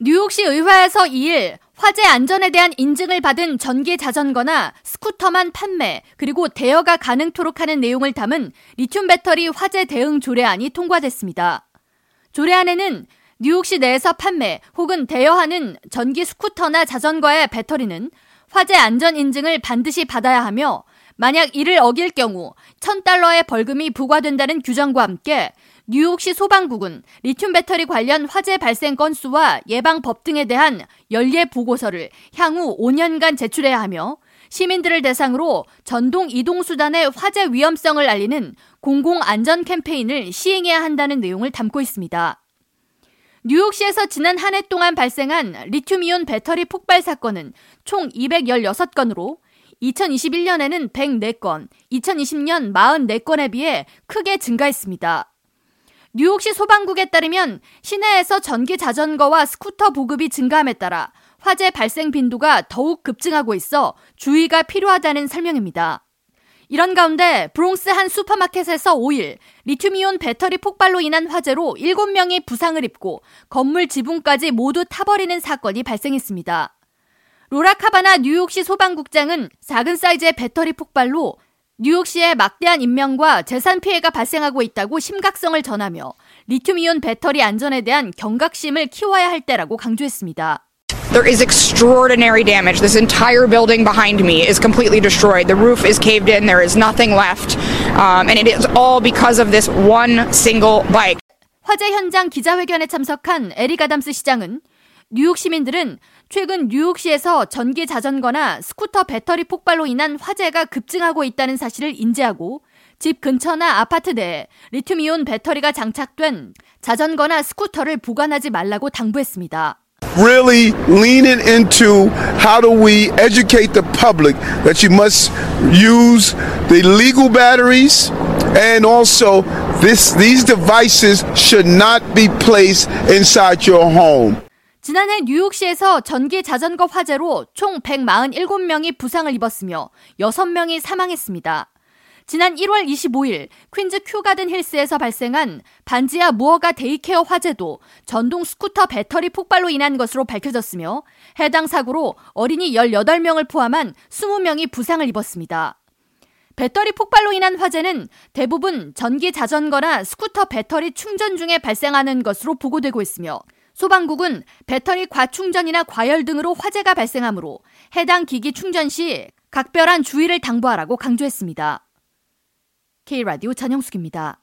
뉴욕시 의회에서 2일 화재 안전에 대한 인증을 받은 전기 자전거나 스쿠터만 판매, 그리고 대여가 가능토록 하는 내용을 담은 리튬 배터리 화재 대응 조례안이 통과됐습니다. 조례안에는 뉴욕시 내에서 판매 혹은 대여하는 전기 스쿠터나 자전거의 배터리는 화재 안전 인증을 반드시 받아야 하며 만약 이를 어길 경우 1000달러의 벌금이 부과된다는 규정과 함께 뉴욕시 소방국은 리튬 배터리 관련 화재 발생 건수와 예방법 등에 대한 연례 보고서를 향후 5년간 제출해야 하며 시민들을 대상으로 전동 이동 수단의 화재 위험성을 알리는 공공 안전 캠페인을 시행해야 한다는 내용을 담고 있습니다. 뉴욕시에서 지난 한 해 동안 발생한 리튬이온 배터리 폭발 사건은 총 216건으로 2021년에는 104건, 2020년 44건에 비해 크게 증가했습니다. 뉴욕시 소방국에 따르면 시내에서 전기 자전거와 스쿠터 보급이 증가함에 따라 화재 발생 빈도가 더욱 급증하고 있어 주의가 필요하다는 설명입니다. 이런 가운데 브롱스 한 슈퍼마켓에서 5일 리튬이온 배터리 폭발로 인한 화재로 7명이 부상을 입고 건물 지붕까지 모두 타버리는 사건이 발생했습니다. 로라 카바나 뉴욕시 소방국장은 작은 사이즈의 배터리 폭발로 뉴욕시에 막대한 인명과 재산 피해가 발생하고 있다고 심각성을 전하며 리튬이온 배터리 안전에 대한 경각심을 키워야 할 때라고 강조했습니다. There is extraordinary damage. This entire building behind me is completely destroyed. The roof is caved in. There is nothing left. Um, and it is all because of this one single bike. 화재 현장 기자회견에 참석한 에릭 아담스 시장은 뉴욕 시민들은 최근 뉴욕시에서 전기 자전거나 스쿠터 배터리 폭발로 인한 화재가 급증하고 있다는 사실을 인지하고 집 근처나 아파트 내에 리튬이온 배터리가 장착된 자전거나 스쿠터를 보관하지 말라고 당부했습니다. really leaning into how do we educate the public that you must use the legal batteries and also this these devices should not be placed inside your home. 지난해 뉴욕시에서 전기 자전거 화재로 총 147명이 부상을 입었으며 6명이 사망했습니다. 지난 1월 25일 퀸즈 큐가든 힐스에서 발생한 반지하 무허가 daycare 화재도 전동 스쿠터 배터리 폭발로 인한 것으로 밝혀졌으며 해당 사고로 어린이 18명을 포함한 20명이 부상을 입었습니다. 배터리 폭발로 인한 화재는 대부분 전기 자전거나 스쿠터 배터리 충전 중에 발생하는 것으로 보고되고 있으며 소방국은 배터리 과충전이나 과열 등으로 화재가 발생하므로 해당 기기 충전 시 각별한 주의를 당부하라고 강조했습니다. K라디오 전영숙입니다.